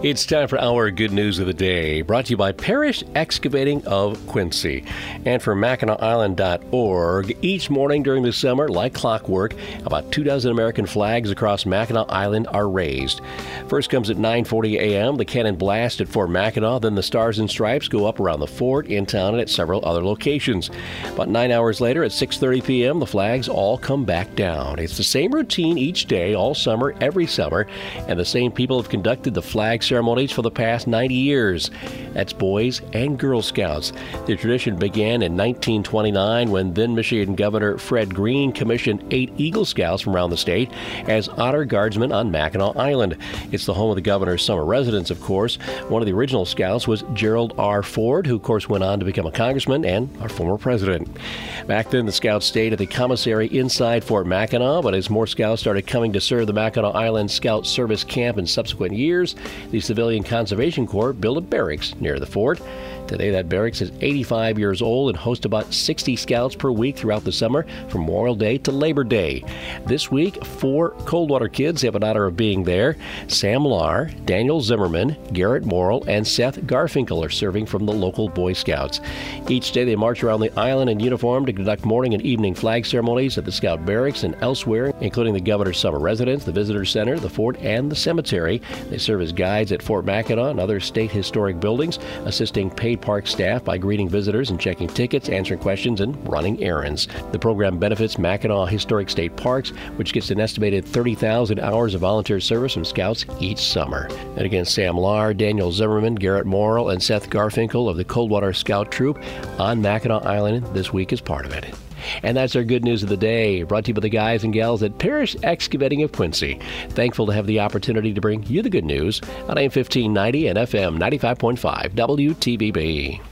It's time for our good news of the day, brought to you by Parish Excavating of Quincy. And for MackinacIsland.org, each morning during the summer, like clockwork, about two dozen American flags across Mackinac Island are raised. First comes at 9.40 a.m., the cannon blast at Fort Mackinac, then the Stars and Stripes go up around the fort, in town, and at several other locations. About nine hours later, at 6.30 p.m., the flags all come back down. It's the same routine each day, all summer, every summer, and the same people have conducted the flag ceremonies for the past 90 years. That's Boys and Girl Scouts. The tradition began in 1929 when then Michigan Governor Fred Green commissioned eight Eagle Scouts from around the state as honor guardsmen on Mackinac Island. It's the home of the governor's summer residence, of course. One of the original scouts was Gerald R. Ford, who, of course, went on to become a congressman and our former president. Back then, the scouts stayed at the commissary inside Fort Mackinac, but as more scouts started coming to serve the Mackinac Island Scout Service Camp in subsequent years, the Civilian Conservation Corps built a barracks near the fort. Today, that barracks is 85 years old and hosts about 60 scouts per week throughout the summer from Memorial Day to Labor Day. This week, four Coldwater kids have an honor of being there. Sam Lar, Daniel Zimmerman, Garrett Morrill, and Seth Garfinkel are serving from the local Boy Scouts. Each day, they march around the island in uniform to conduct morning and evening flag ceremonies at the Scout Barracks and elsewhere, including the Governor's Summer Residence, the Visitor Center, the fort, and the cemetery. They serve as guides at Fort Mackinac and other state historic buildings, assisting paid park staff by greeting visitors and checking tickets, answering questions, and running errands. The program benefits Mackinac Historic State Parks, which gets an estimated 30,000 hours of volunteer service from scouts each summer. And again, Sam Lar, Daniel Zimmerman, Garrett Morrill, and Seth Garfinkel of the Coldwater Scout Troop on Mackinac Island this week is part of it. And that's our good news of the day, brought to you by the guys and gals at Parish Excavating of Quincy. Thankful to have the opportunity to bring you the good news on AM 1590 and FM 95.5 WTVB.